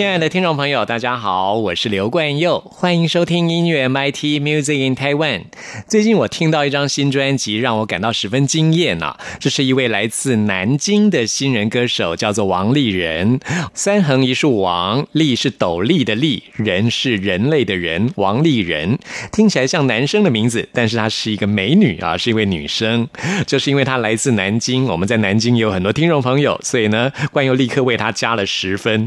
亲爱的听众朋友，大家好，我是刘冠佑，欢迎收听音乐 MIT Music in Taiwan。最近我听到一张新专辑，让我感到十分惊艳呐。这是一位来自南京的新人歌手，叫做王丽人。三横一竖王，丽是斗笠的丽，人是人类的人，王丽人听起来像男生的名字，但是她是一个美女啊，是一位女生。就是因为她来自南京，我们在南京有很多听众朋友，所以呢，冠佑立刻为她加了十分。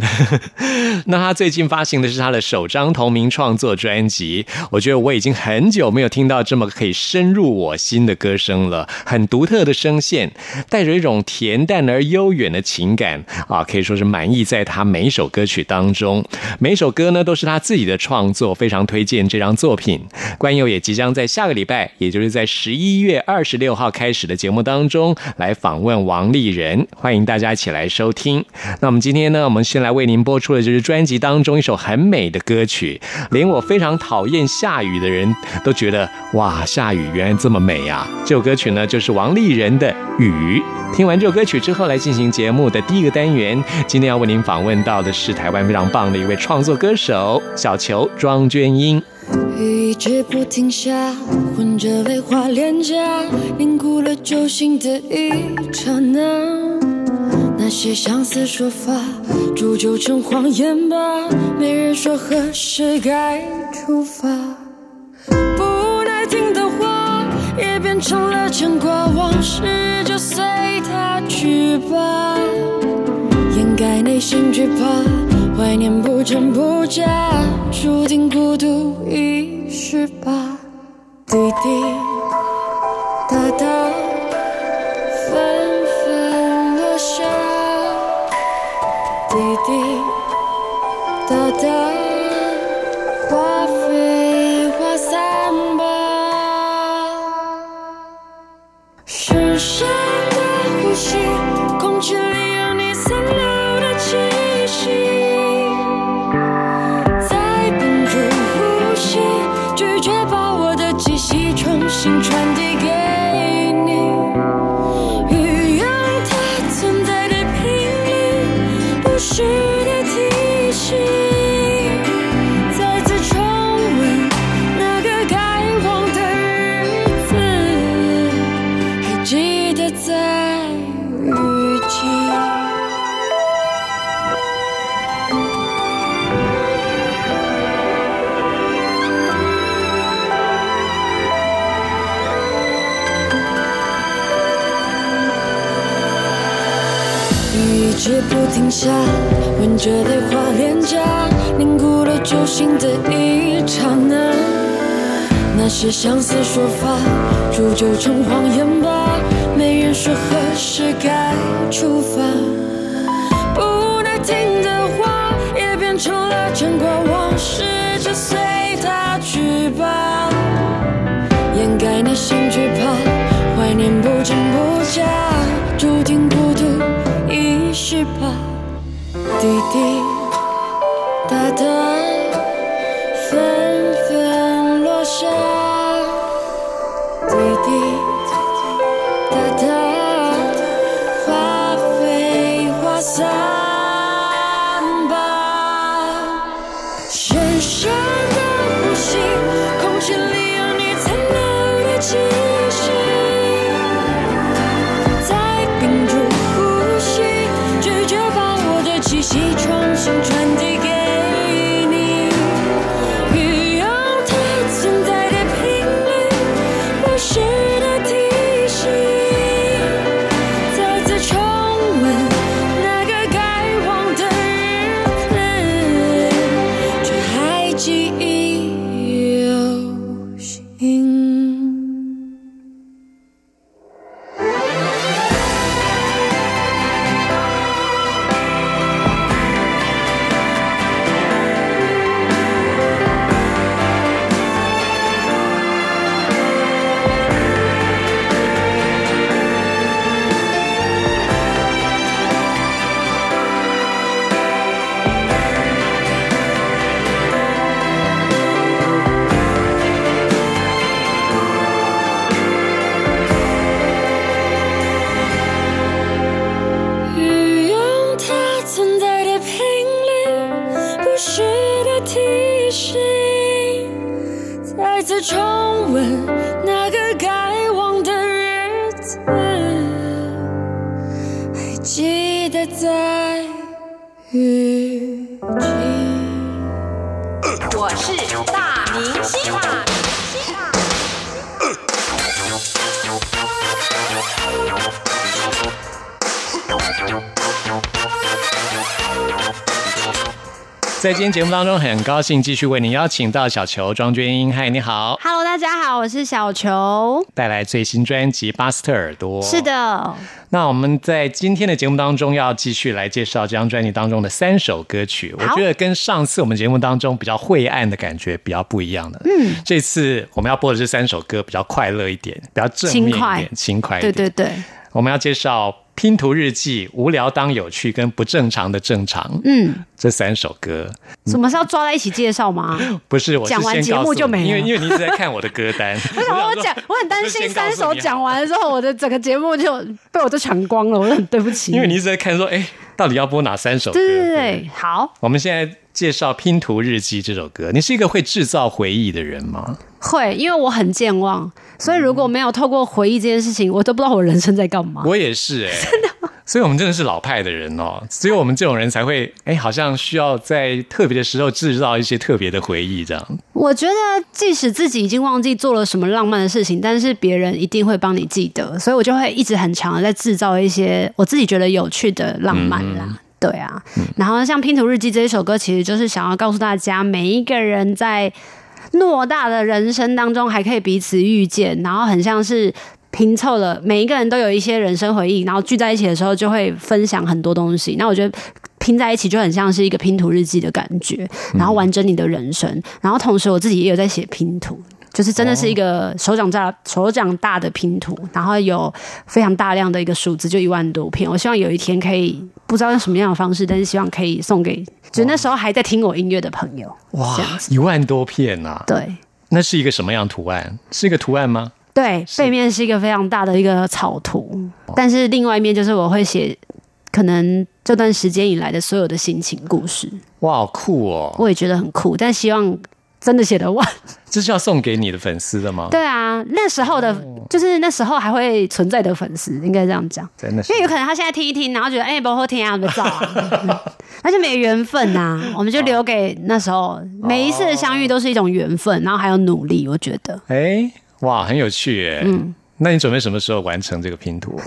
那他最近发行的是他的首张同名创作专辑，我觉得我已经很久没有听到这么可以深入我心的歌声了，很独特的声线，带着一种恬淡而悠远的情感啊，可以说是满意在他每一首歌曲当中，每首歌呢都是他自己的创作，非常推荐这张作品。关佑也即将在下个礼拜，也就是在十一月二十六号开始的节目当中来访问王丽人，欢迎大家一起来收听。那我们今天呢，我们先来为您播出的就专辑当中一首很美的歌曲，连我非常讨厌下雨的人都觉得哇，下雨原来这么美呀！这首歌曲呢，就是王丽人的《雨》。听完这首歌曲之后，来进行节目的第一个单元。今天要为您访问到的是台湾非常棒的一位创作歌手小球庄娟英。雨一直不停下，混着泪花脸颊，凝固了揪心的一刹那。那些相思说法，煮酒成谎言吧。没人说何时该出发，不耐听的话也变成了牵挂，往事就随它去吧。掩盖内心惧怕，怀念不真不假，注定孤独一世吧。滴滴答答。滴滴答成在今天节目当中，很高兴继续为您邀请到小球庄娟英，嗨，你好，Hello，大家好，我是小球。带来最新专辑《巴斯特耳朵》。是，的，那我们在今天的节目当中要继续来介绍这张专辑当中的三首歌曲。我好觉得跟上次我们节目当中比较晦暗的感觉比较不一样的。嗯，这次我们要播的这三首歌比较快乐一点，比较正面一轻快点，轻快一对点。对对，我们要介绍《拼图日记》《无聊当有趣》跟《不正常的正常》嗯，这三首歌。什么是要抓在一起介绍吗？不是，我是讲完节目就没了因为 因为你一直在看我的歌单。为什么我讲？我很担心三首讲完了之后，我的整个节目就被我都抢光了，我就很对不起。因为你一直在看说，哎，到底要播哪三首歌？对对对对，好我们现在介绍《拼图日记》这首歌。你是一个会制造回忆的人吗？会，因为我很健忘，所以如果没有透过回忆这件事情，我都不知道我人生在干嘛。我也是哎、真的吗？所以我们真的是老派的人哦，只有我们这种人才会哎，好像需要在特别的时候制造一些特别的回忆，这样。我觉得，即使自己已经忘记做了什么浪漫的事情，但是别人一定会帮你记得，所以我就会一直很强的在制造一些我自己觉得有趣的浪漫啦。对啊，然后像《拼图日记》这一首歌，其实就是想要告诉大家，每一个人在偌大的人生当中，还可以彼此遇见，然后很像是。拼凑了每一个人都有一些人生回忆，然后聚在一起的时候就会分享很多东西。那我觉得拼在一起就很像是一个拼图日记的感觉，然后完整你的人生。然后同时我自己也有在写拼图，就是真的是一个手掌大、手掌大的拼图，然后有非常大量的一个数字，就一万多片。我希望有一天可以不知道用什么样的方式，但是希望可以送给就那时候还在听我音乐的朋友。哇一万多片啊！对。那是一个什么样图案？是一个图案吗？对，背面是一个非常大的一个草图，但是另外一面就是我会写可能这段时间以来的所有的心情故事，哇，好酷哦！我也觉得很酷，但希望真的写得完。这是要送给你的粉丝的吗？对啊，那时候的，就是那时候还会存在的粉丝，应该这样讲，真的是。因为有可能他现在听一听，然后觉得哎不好听啊，怎么造啊，那就没缘分呐、我们就留给那时候每一次的相遇都是一种缘分，然后还有努力，我觉得。哎，哇，很有趣耶！嗯，那你准备什么时候完成这个拼图？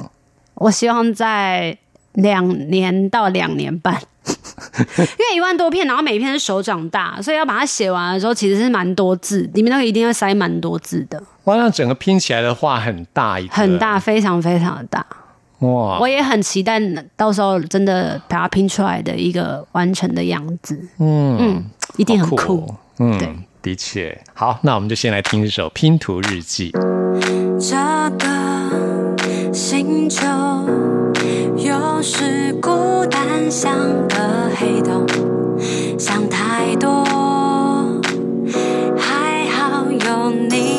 我希望在两年到两年半，因为一万多片，然后每一片是手掌大，所以要把它写完的时候，其实是蛮多字，里面那个一定要塞蛮多字的，哇，那整个拼起来的话很大一个，很大，非常非常的大。哇！我也很期待到时候真的把它拼出来的一个完成的样子，嗯嗯，一定很好酷。哦嗯，对的确。好，那我们就先来听一首《拼图日记》。这个星球有时孤单像个黑洞，想太多，还好有你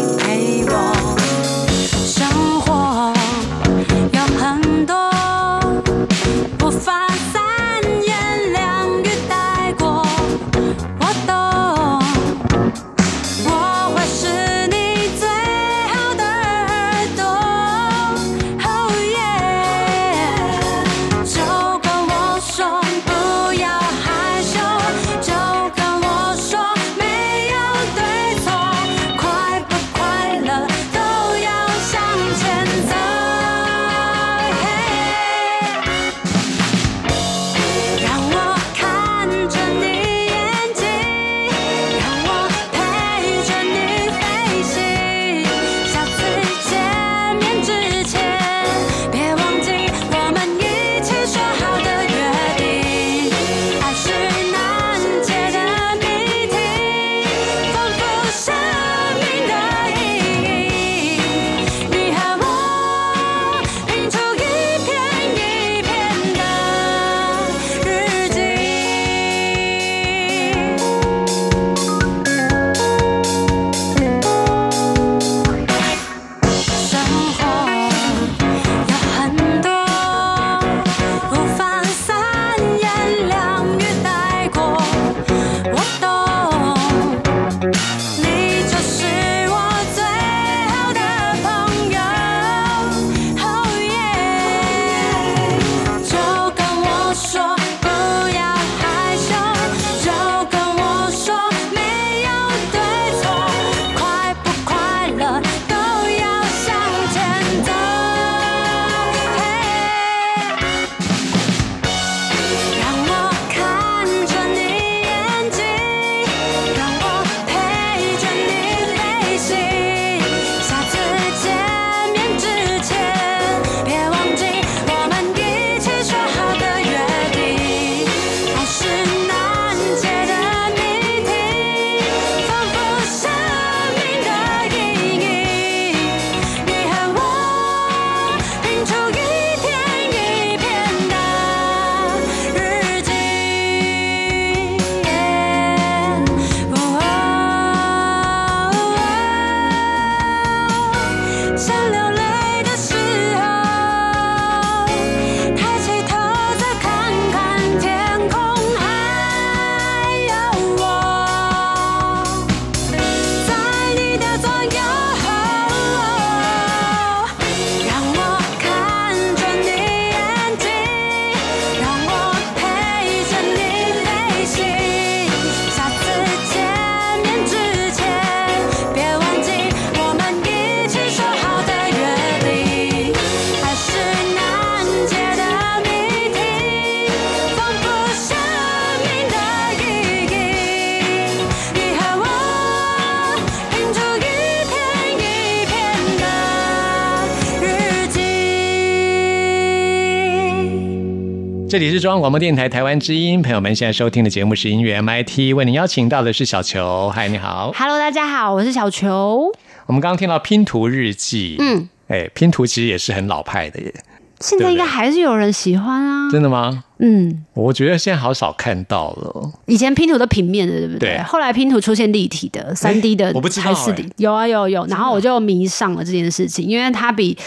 这里是中央广播电台台湾之音，朋友们现在收听的节目是音乐 MIT，为您邀请到的是小球。嗨，你好。Hello，大家好，我是小球。我们刚刚听到拼图日记，嗯，哎，拼图其实也是很老派的耶，现在应该还是有人喜欢啊。真的吗？嗯，我觉得现在好少看到了。以前拼图都平面的，对不对？对后来拼图出现立体的、三 D 的我不知道还是 4D，哎有啊有有，然后我就迷上了这件事情，因为它比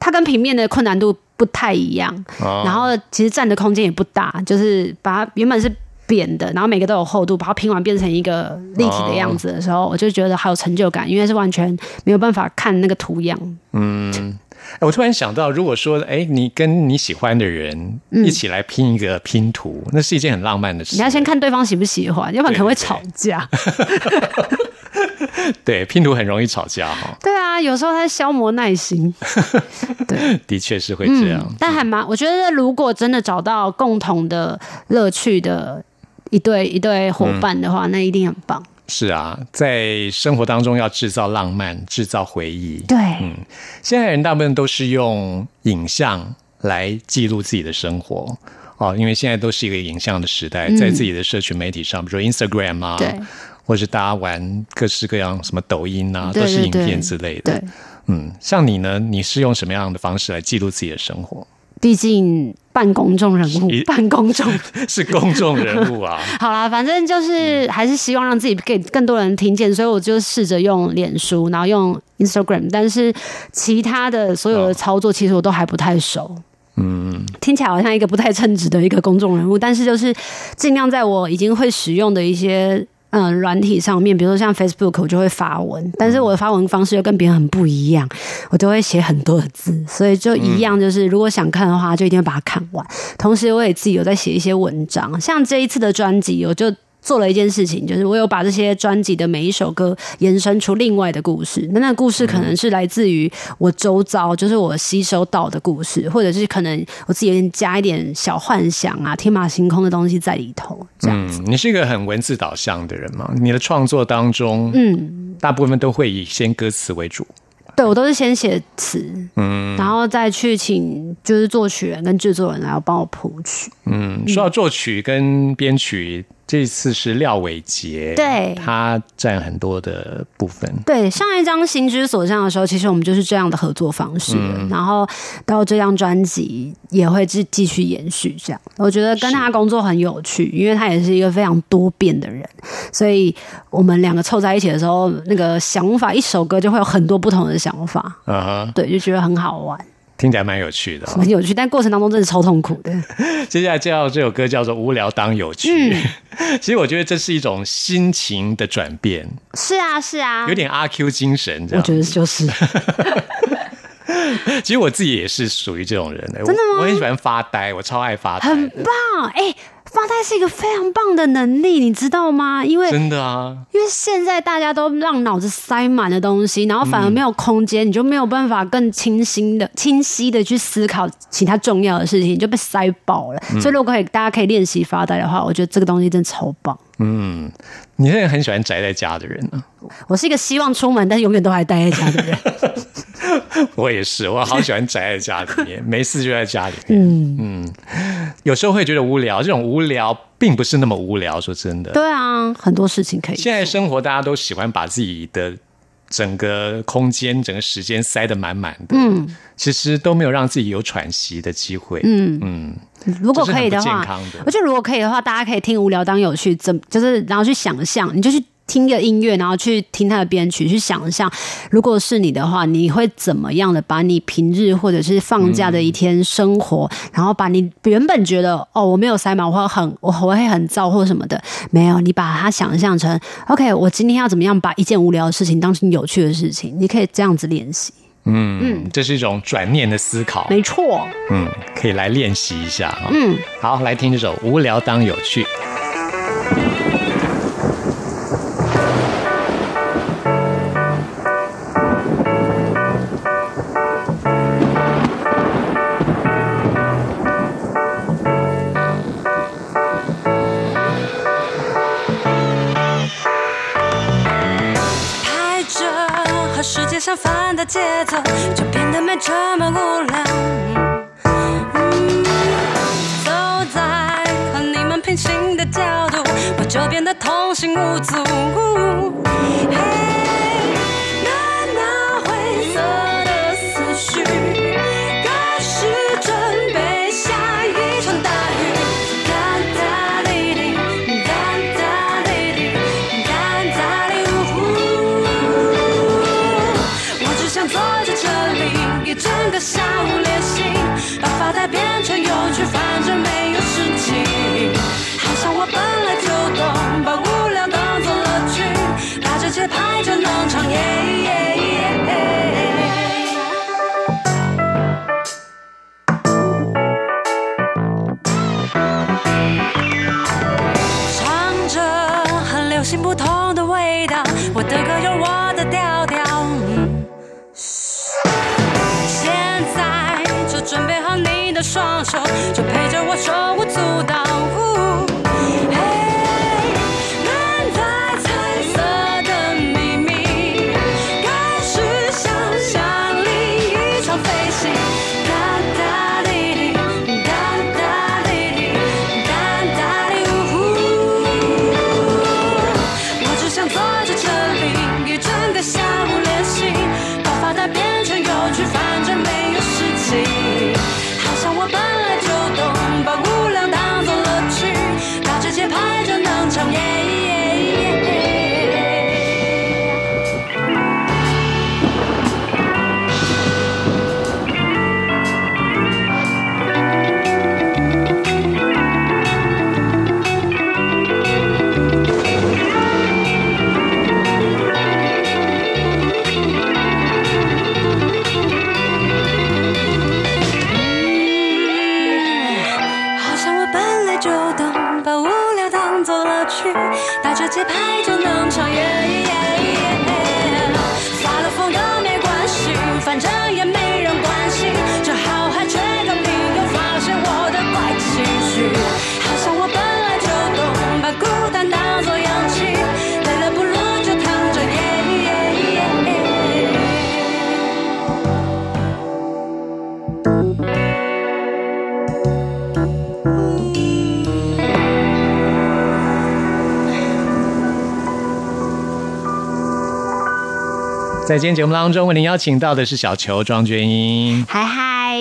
它跟平面的困难度不太一样，哦然后其实占的空间也不大，就是把它原本是。扁的，然后每个都有厚度，把它拼完变成一个立体的样子的时候，我就觉得好有成就感，因为是完全没有办法看那个图样。哎我突然想到，如果说，哎，你跟你喜欢的人一起来拼一个拼图，那是一件很浪漫的事。嗯你要先看对方喜不喜欢，要不然可能会吵架。对 拼图很容易吵架哈，对啊，有时候它消磨耐心。对，的确是会这样。嗯，但还蛮，我觉得如果真的找到共同的乐趣的一对一对伙伴的话，那一定很棒。是啊，在生活当中要制造浪漫，制造回忆。对，嗯现在人大部分都是用影像来记录自己的生活哦，因为现在都是一个影像的时代，在自己的社群媒体上，比如说 Instagram 啊，或是大家玩各式各样什么抖音啊，都是影片之类的。对，嗯，像你呢，你是用什么样的方式来记录自己的生活？毕竟半公众人物，半公众。是公众人物啊，好啦，反正就是还是希望让自己给更多人听见，所以我就试着用脸书，然后用 Instagram，但是其他的所有的操作，其实我都还不太熟。嗯，听起来好像一个不太称职的一个公众人物，但是就是尽量在我已经会使用的一些嗯软体上面，比如说像 Facebook，我就会发文，但是我的发文方式又跟别人很不一样，我都会写很多的字，所以就一样，就是如果想看的话，就一定要把它看完。同时，我也自己有在写一些文章，像这一次的专辑，我就。做了一件事情，就是我有把这些专辑的每一首歌延伸出另外的故事。那那故事可能是来自于我周遭，就是我吸收到的故事，或者是可能我自己有点加一点小幻想啊、天马行空的东西在里头，这样子。嗯，你是一个很文字导向的人嘛？你的创作当中，嗯，大部分都会以先歌词为主。对我都是先写词，嗯然后再去请就是作曲人跟制作人来帮我谱曲。嗯，说到作曲跟编曲，这次是廖伟杰，对他占很多的部分。对，上一张《行之所向》的时候，其实我们就是这样的合作方式的，然后到这张专辑也会继继续延续这样。我觉得跟他工作很有趣，因为他也是一个非常多变的人，所以我们两个凑在一起的时候，那个想法一首歌就会有很多不同的想法，啊哈，对，就觉得很好玩，听起来蛮有趣的、哦。很有趣，但过程当中真的超痛苦的。接下来介绍这首歌叫做《无聊当有趣》。其实我觉得这是一种心情的转变，是啊，是啊，有点阿 Q 精神这样。我觉得就是。其实我自己也是属于这种人的，真的吗？我很喜欢发呆，我超爱发呆很，棒，哎、发呆是一个非常棒的能力，你知道吗？因为真的啊。因为现在大家都让脑子塞满了东西，然后反而没有空间，你就没有办法更清晰的、清晰的去思考其他重要的事情，你就被塞爆了。所以如果可以，大家可以练习发呆的话，我觉得这个东西真的超棒。嗯，你是很喜欢宅在家的人啊。我是一个希望出门，但是永远都还待在家的人。我也是，我好喜欢宅在家里面，没事就在家里面。嗯嗯，有时候会觉得无聊，这种无聊并不是那么无聊。说真的，对啊，很多事情可以。现在生活大家都喜欢把自己的整个空间、整个时间塞得满满的，嗯，其实都没有让自己有喘息的机会。嗯嗯，如果可以的话健康的，我觉得如果可以的话，大家可以听无聊当有趣，怎就是然后去想象，你就去听个音乐，然后去听他的编曲，去想象，如果是你的话，你会怎么样的把你平日或者是放假的一天生活，然后把你原本觉得哦我没有塞满，我会很我我会很燥或什么的，没有，你把它想象成 OK，我今天要怎么样把一件无聊的事情当成有趣的事情，你可以这样子练习，嗯，这是一种转念的思考。没错，嗯，可以来练习一下啊。嗯，好，来听这首《无聊当有趣》。的节奏就变得没这么无聊。走在和你们平行的角度我就变得通行无阻。嘿。节拍就能唱耶耶耶。发了疯都没关系，反正也没在今天节目当中，为您邀请到的是小球庄娟英，嗨嗨，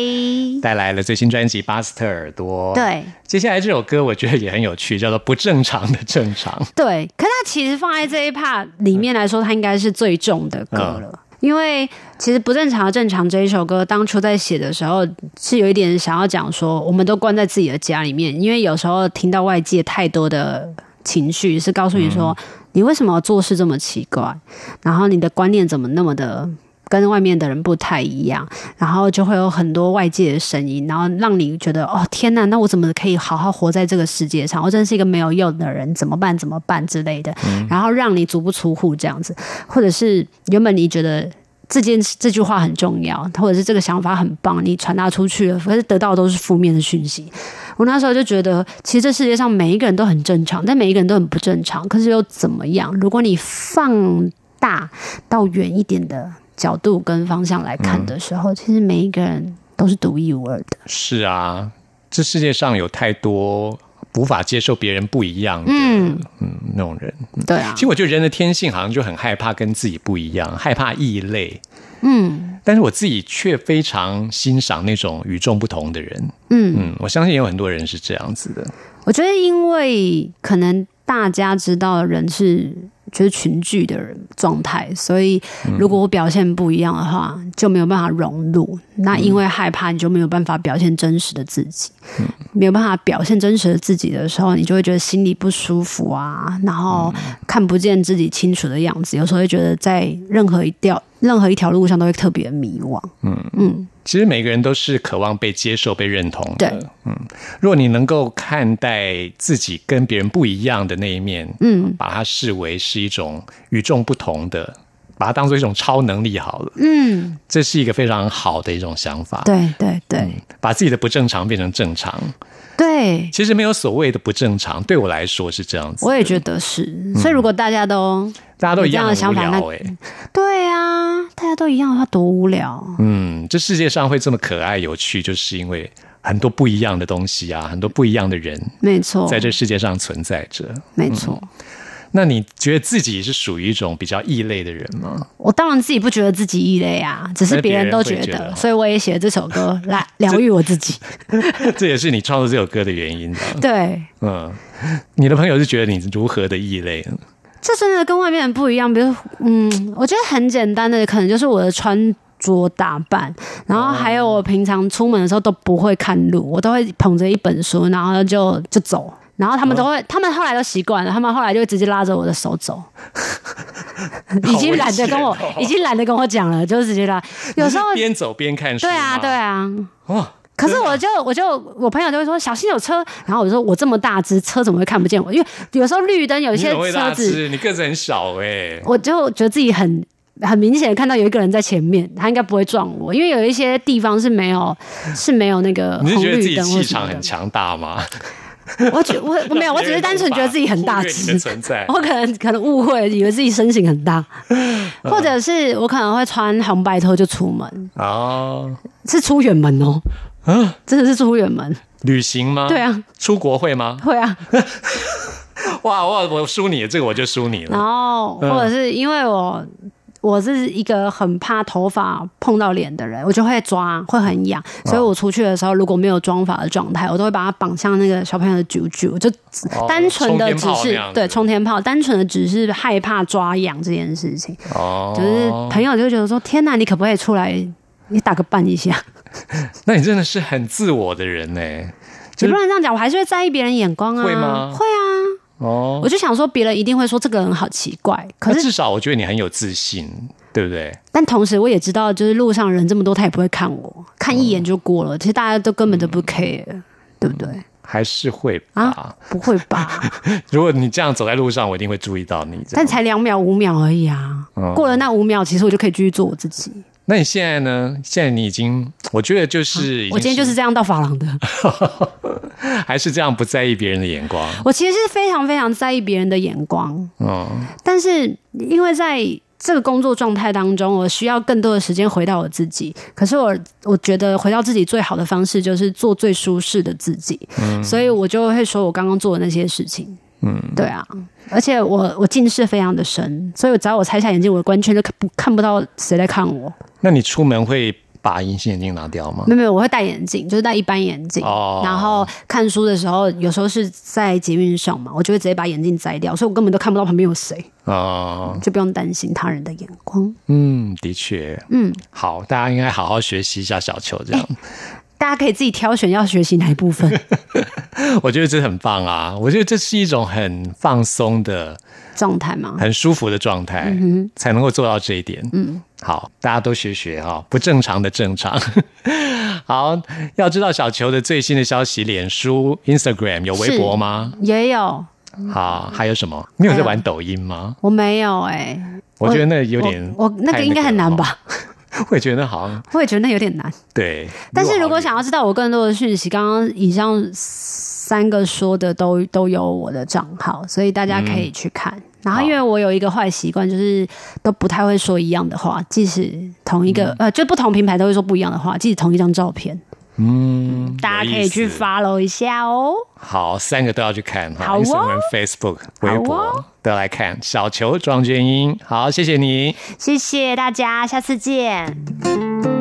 带来了最新专辑《巴斯特耳朵》。，对接下来这首歌我觉得也很有趣，叫做《不正常的正常》。对，可它其实放在这一 part 里面来说，它应该是最重的歌了。因为其实不正常的正常这一首歌，当初在写的时候是有一点想要讲说，我们都关在自己的家里面，因为有时候听到外界太多的情绪，是告诉你说、你为什么做事这么奇怪，然后你的观念怎么那么的跟外面的人不太一样，然后就会有很多外界的声音，然后让你觉得哦天呐，那我怎么可以好好活在这个世界上？我真是一个没有用的人，怎么办？怎么办之类的，然后让你足不出户这样子，或者是原本你觉得。这件这句话很重要，或者是这个想法很棒，你传达出去了，可是得到的都是负面的讯息。我那时候就觉得，其实这世界上每一个人都很正常，但每一个人都很不正常。可是又怎么样？如果你放大到远一点的角度跟方向来看的时候，其实每一个人都是独一无二的。是啊，这世界上有太多无法接受别人不一样的，嗯嗯那种人。对啊其，实我觉得人的天性好像就很害怕跟自己不一样，害怕异类。嗯但是我自己却非常欣赏那种与众不同的人。嗯，嗯，我相信有很多人是这样子的。我觉得因为可能大家知道人是就是群聚的人状态，所以如果我表现不一样的话，就没有办法融入。那因为害怕，你就没有办法表现真实的自己。没有办法表现真实的自己的时候，你就会觉得心里不舒服啊，然后看不见自己清楚的样子。有时候会觉得在任何一条任何一条路上都会特别迷惘。嗯。嗯。其实每个人都是渴望被接受、被认同的。对。嗯，如果你能够看待自己跟别人不一样的那一面，嗯。把它视为是一种与众不同的，把它当做一种超能力好了，嗯，这是一个非常好的一种想法。，对对对。把自己的不正常变成正常，对。其实没有所谓的不正常，对我来说是这样子。我也觉得是，所以如果大家都大家都一样的想法那哎、对家都一样的话多无聊。嗯，这世界上会这么可爱有趣，就是因为很多不一样的东西啊，很多不一样的人没错，在这世界上存在着。没错。那你觉得自己是属于一种比较异类的人吗？我当然自己不觉得自己异类啊，只是别人都觉得得，所以我也写了这首歌来疗愈我自己。这也是你创作这首歌的原因的。对，嗯，你的朋友是觉得你如何的异类呢？这真的跟外面人不一样。比如，嗯，我觉得很简单的，可能就是我的穿着打扮，然后还有我平常出门的时候都不会看路，我都会捧着一本书，然后就就走。然后他们都会，他们后来都习惯了，他们后来就会直接拉着我的手走，已经懒得跟我，已经懒得跟我讲了，就直接拉。有时候 边走边看对啊，对啊。哦，可是我就我就我朋友就会说小心有车，然后我就说我这么大只，车怎么会看不见我？因为有时候绿灯有一些车子，大只，你个子很小哎、我就觉得自己很很明显的看到有一个人在前面，他应该不会撞我，因为有一些地方是没有 是没有那个你是红觉得自己绿灯或气。场很强大吗？我觉我 我没有，我只是单纯觉得自己很大只。存在我可能可能误会，以为自己身形很大，嗯或者是我可能会穿红白拖就出门，哦，是出远门哦，啊，真的是出远门，旅行吗？对啊，出国会吗？会啊，哇，我我输你，这个我就输你了。然后或者是因为我我是一个很怕头发碰到脸的人，我就会抓，会很痒，所以我出去的时候如果没有妆发的状态，我都会把它绑像那个小朋友的啾啾，就哦单纯的只是、对冲天炮，单纯的只是害怕抓痒这件事情，哦，就是朋友就觉得说天哪，你可不可以出来？你打个扮一下，那你真的是很自我的人呢。你不能这样讲，我还是会在意别人眼光啊。会吗会啊，哦，我就想说，别人一定会说这个人好奇怪，可是至少我觉得你很有自信，对不对？但同时我也知道，就是路上人这么多，他也不会看我，看一眼就过了。其实大家都根本都不 care，对不对？还是会吧。啊，不会吧？如果你这样走在路上，我一定会注意到你。但才两秒、五秒而已啊！哦过了那五秒，其实我就可以继续做我自己。那你现在呢？现在你已经，我觉得就是我今天就是这样到发廊的。还是这样不在意别人的眼光。我其实是非常非常在意别人的眼光，嗯，但是因为在这个工作状态当中，我需要更多的时间回到我自己。可是我我觉得回到自己最好的方式就是做最舒适的自己，嗯所以我就会说我刚刚做的那些事情。嗯，对啊，而且我我近视非常的深，所以只要我拆下眼镜，我的光圈就看不看不到谁在看我。那你出门会把隐形眼镜拿掉吗？没有没有，我会戴眼镜，就是戴一般眼镜。哦然后看书的时候，有时候是在捷运上嘛，我就会直接把眼镜摘掉，所以我根本都看不到旁边有谁，哦，就不用担心他人的眼光。嗯，的确，嗯，好，大家应该好好学习一下小球，这样，大家可以自己挑选要学习哪一部分 我觉得这很棒啊！我觉得这是一种很放松的、状态嘛？很舒服的状态，才能够做到这一点。嗯，好，大家都学学哈、不正常的正常。好，要知道小球的最新的消息，脸书、Instagram 有微博吗？也有，好，还有什么？你有在玩抖音吗？我没有哎、我觉得那有点我我那个应该很难吧？我也觉得好像我也觉得那有点难。对。但是如果想要要知道我更多的讯息，刚刚以上三个说的都都有我的账号，所以大家可以去看。然后，因为我有一个坏习惯，就是都不太会说一样的话，即使同一个、呃，就不同品牌都会说不一样的话，即使同一张照片，嗯，大家可以去 follow 一下哦。好，三个都要去看哈好哦，Instagram、Facebook、微博都来看。小球庄娟英，好，谢谢你。谢谢大家，下次见。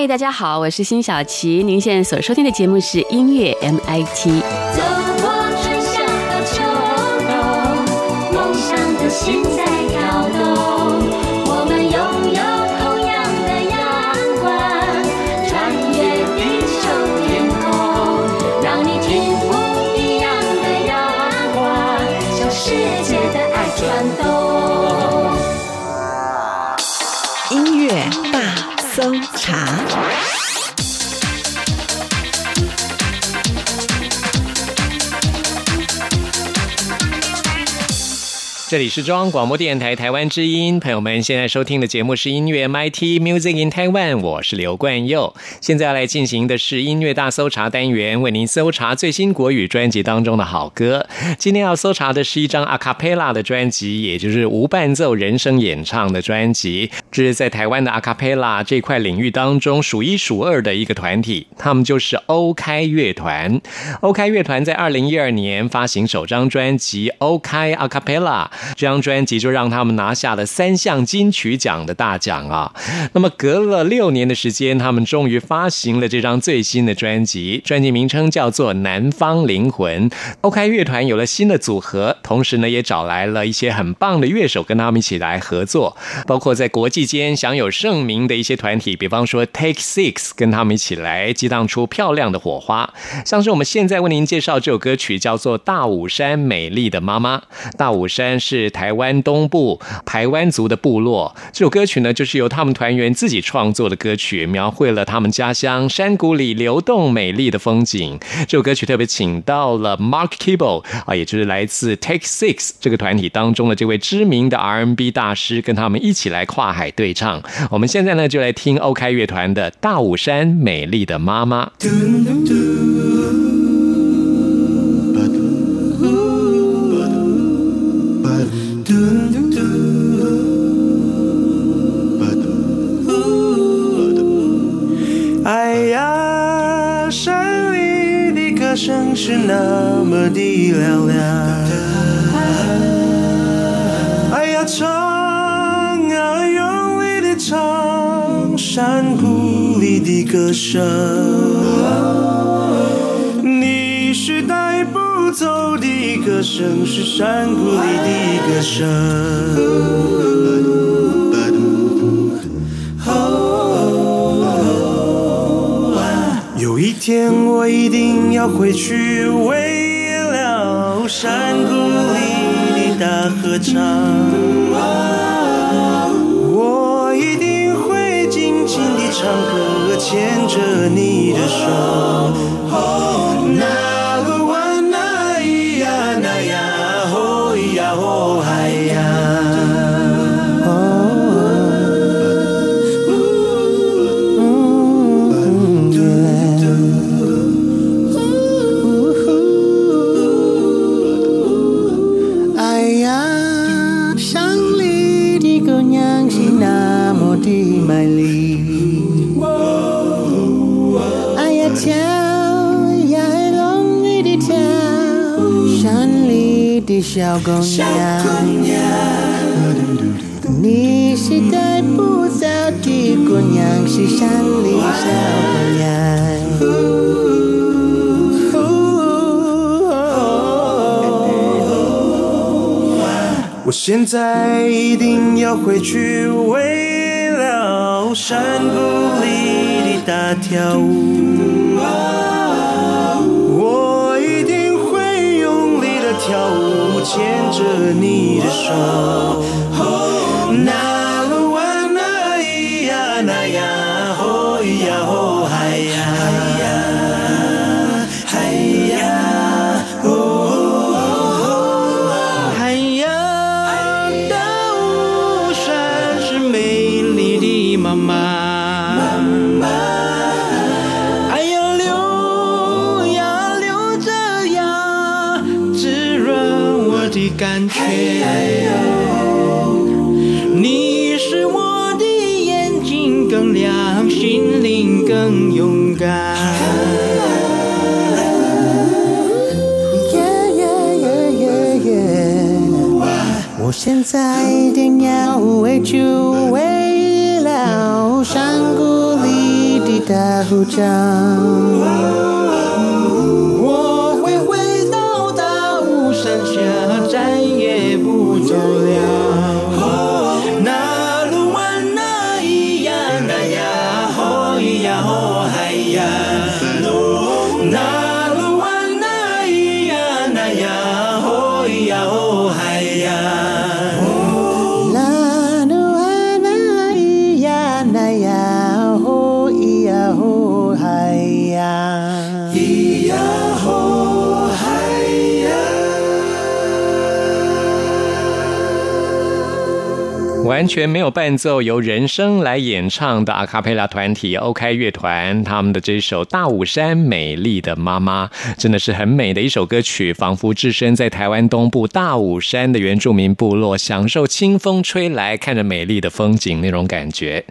嗨，大家好，我是辛晓琪。您现在所收听的节目是音乐 MIT。这里是中央广播电台台湾之音，朋友们现在收听的节目是音乐 MIT Music in Taiwan，我是刘冠佑。现在要来进行的是音乐大搜查单元，为您搜查最新国语专辑当中的好歌。今天要搜查的是一张 a cappella 的专辑，也就是无伴奏人声演唱的专辑。这是在台湾的 a cappella 这块领域当中数一数二的一个团体，他们就是欧开乐团。欧开乐团在二零一二年发行首张专辑《欧开 a cappella》。这张专辑就让他们拿下了三项金曲奖的大奖啊！那么隔了六年的时间，他们终于发行了这张最新的专辑，专辑名称叫做《南方灵魂》。OK 乐团有了新的组合，同时呢也找来了一些很棒的乐手跟他们一起来合作，包括在国际间享有盛名的一些团体，比方说 Take Six，跟他们一起来激荡出漂亮的火花。像是我们现在为您介绍这首歌曲，叫做《大武山美丽的妈妈》。大武山。是台湾东部台湾族的部落。这首歌曲呢，就是由他们团员自己创作的歌曲，描绘了他们家乡山谷里流动美丽的风景。这首歌曲特别请到了 Mark Kibble 啊，也就是来自 Take Six 这个团体当中的这位知名的 R&B 大师，跟他们一起来跨海对唱。我们现在呢，就来听 OK 乐团的《大武山美丽的妈妈》。山里的歌声是那么的嘹亮。哎呀，唱啊，用力的唱，山谷里的歌声。你是带不走的歌声，是山谷里的歌声。天我一定要回去为了山谷里的大合唱，我一定会尽情地唱歌，牵着你的手。小姑娘你是带不走的姑娘是山里小姑娘我现在一定要回去为了山谷里的大跳舞。牵着你的手。现在一定要为主，为了山谷里的大合唱。全没有伴奏，由人声来演唱的阿卡贝拉团体 OK 乐团，他们的这首《大武山美丽的妈妈》真的是很美的一首歌曲，仿佛置身在台湾东部大武山的原住民部落，享受清风吹来，看着美丽的风景那种感觉。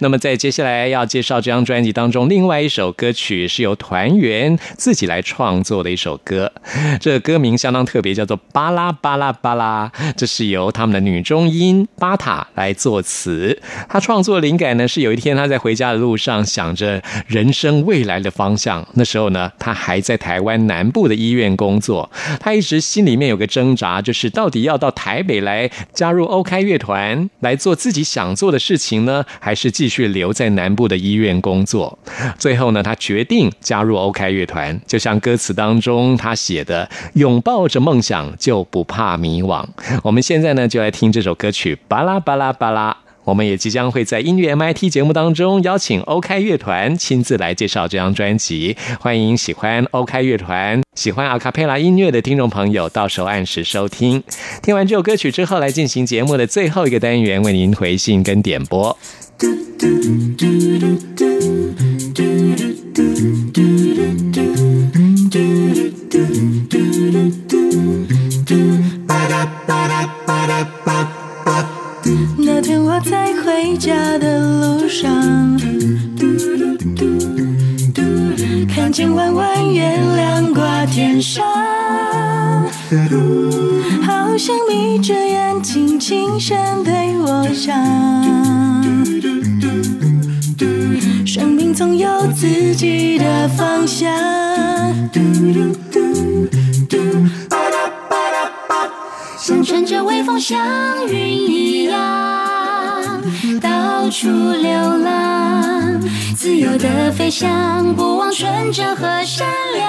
那么在接下来要介绍这张专辑当中，另外一首歌曲是由团员自己来创作的一首歌，这歌名相当特别，叫做《巴拉巴拉巴拉》，这是由他们的女中音巴塔来来作词。他创作灵感呢是有一天他在回家的路上想着人生未来的方向，那时候呢他还在台湾南部的医院工作，他一直心里面有个挣扎，就是到底要到台北来加入 OK 乐团来做自己想做的事情呢，还是继续留在南部的医院工作？最后呢，他决定加入 OK 乐团，就像歌词当中他写的：“拥抱着梦想，就不怕迷惘。”我们现在呢，就来听这首歌曲《巴拉巴拉巴拉》。我们也即将会在音乐 MIT 节目当中邀请 OK 乐团亲自来介绍这张专辑，欢迎喜欢 OK 乐团、喜欢阿卡贝拉音乐的听众朋友到时候按时收听。听完这首歌曲之后，来进行节目的最后一个单元，为您回信跟点播。我在回家的路上，看见弯弯月亮挂天上，好像眯着眼睛轻声对我讲，生命总有自己的方向。像乘着微风，像云一样，到处流浪，自由的飞翔，不忘纯真和善良，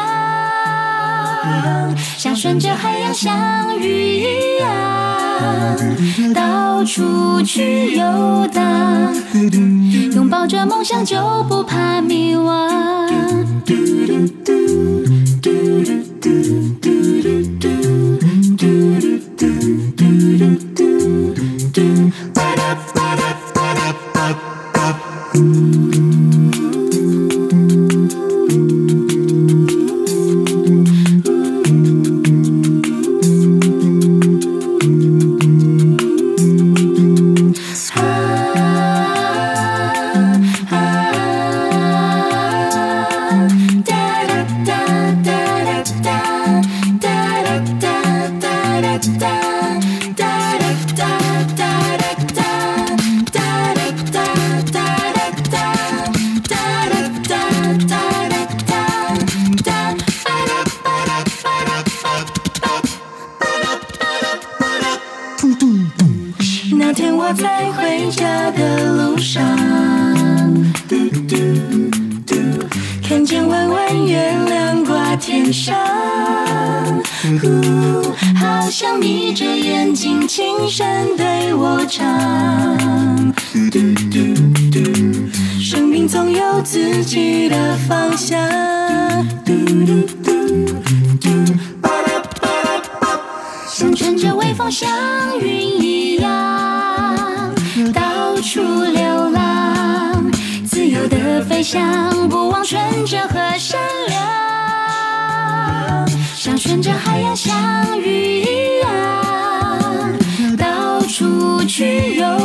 像顺着海洋，像鱼一样，到处去游荡，拥抱着梦想，就不怕迷惘。像云一样，到处流浪，自由的飞翔，不忘纯真和善良，像顺着海洋，像鱼一样，到处去游。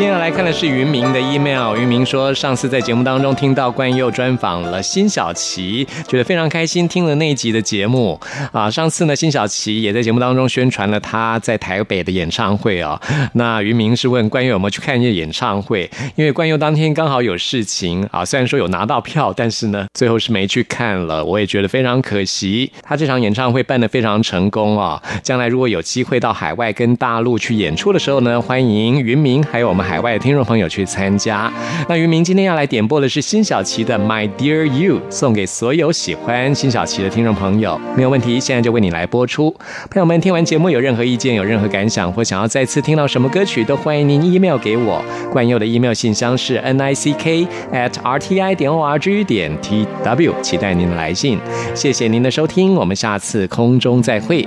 接下来看的是云明的 email。云明说，上次在节目当中听到冠佑专访了辛晓琪，觉得非常开心，听了那一集的节目啊。上次呢，辛晓琪也在节目当中宣传了他在台北的演唱会啊。那云明是问冠佑有没有去看这演唱会，因为冠佑当天刚好有事情啊，虽然说有拿到票，但是呢，最后是没去看了。我也觉得非常可惜。他这场演唱会办得非常成功啊，将来如果有机会到海外跟大陆去演出的时候呢，欢迎云明还有我们海外的听众朋友去参加。那云明今天要来点播的是辛晓琪的《My Dear You》，送给所有喜欢辛晓琪的听众朋友。没有问题，现在就为你来播出。朋友们，听完节目有任何意见、有任何感想，或想要再次听到什么歌曲，都欢迎您 email 给我。冠佑的 email 信箱是 n i c k at r t i 点 o r g 点 t w，期待您的来信。谢谢您的收听，我们下次空中再会。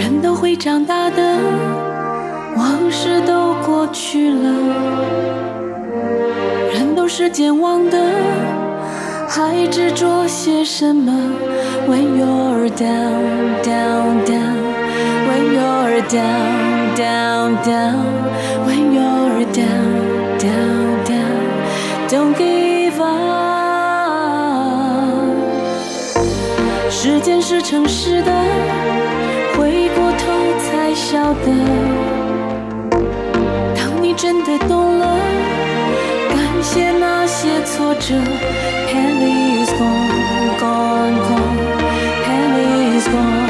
人都会长大的，去了，人都是健忘的，还执着些什么？When you're down, down, down, when you're down, down, down, when you're down, down, down, don't give up。时间是诚实的。回过头才晓得，真的懂了，感谢那些挫折。Penny is gone, gone, gone. Penny is gone, gone,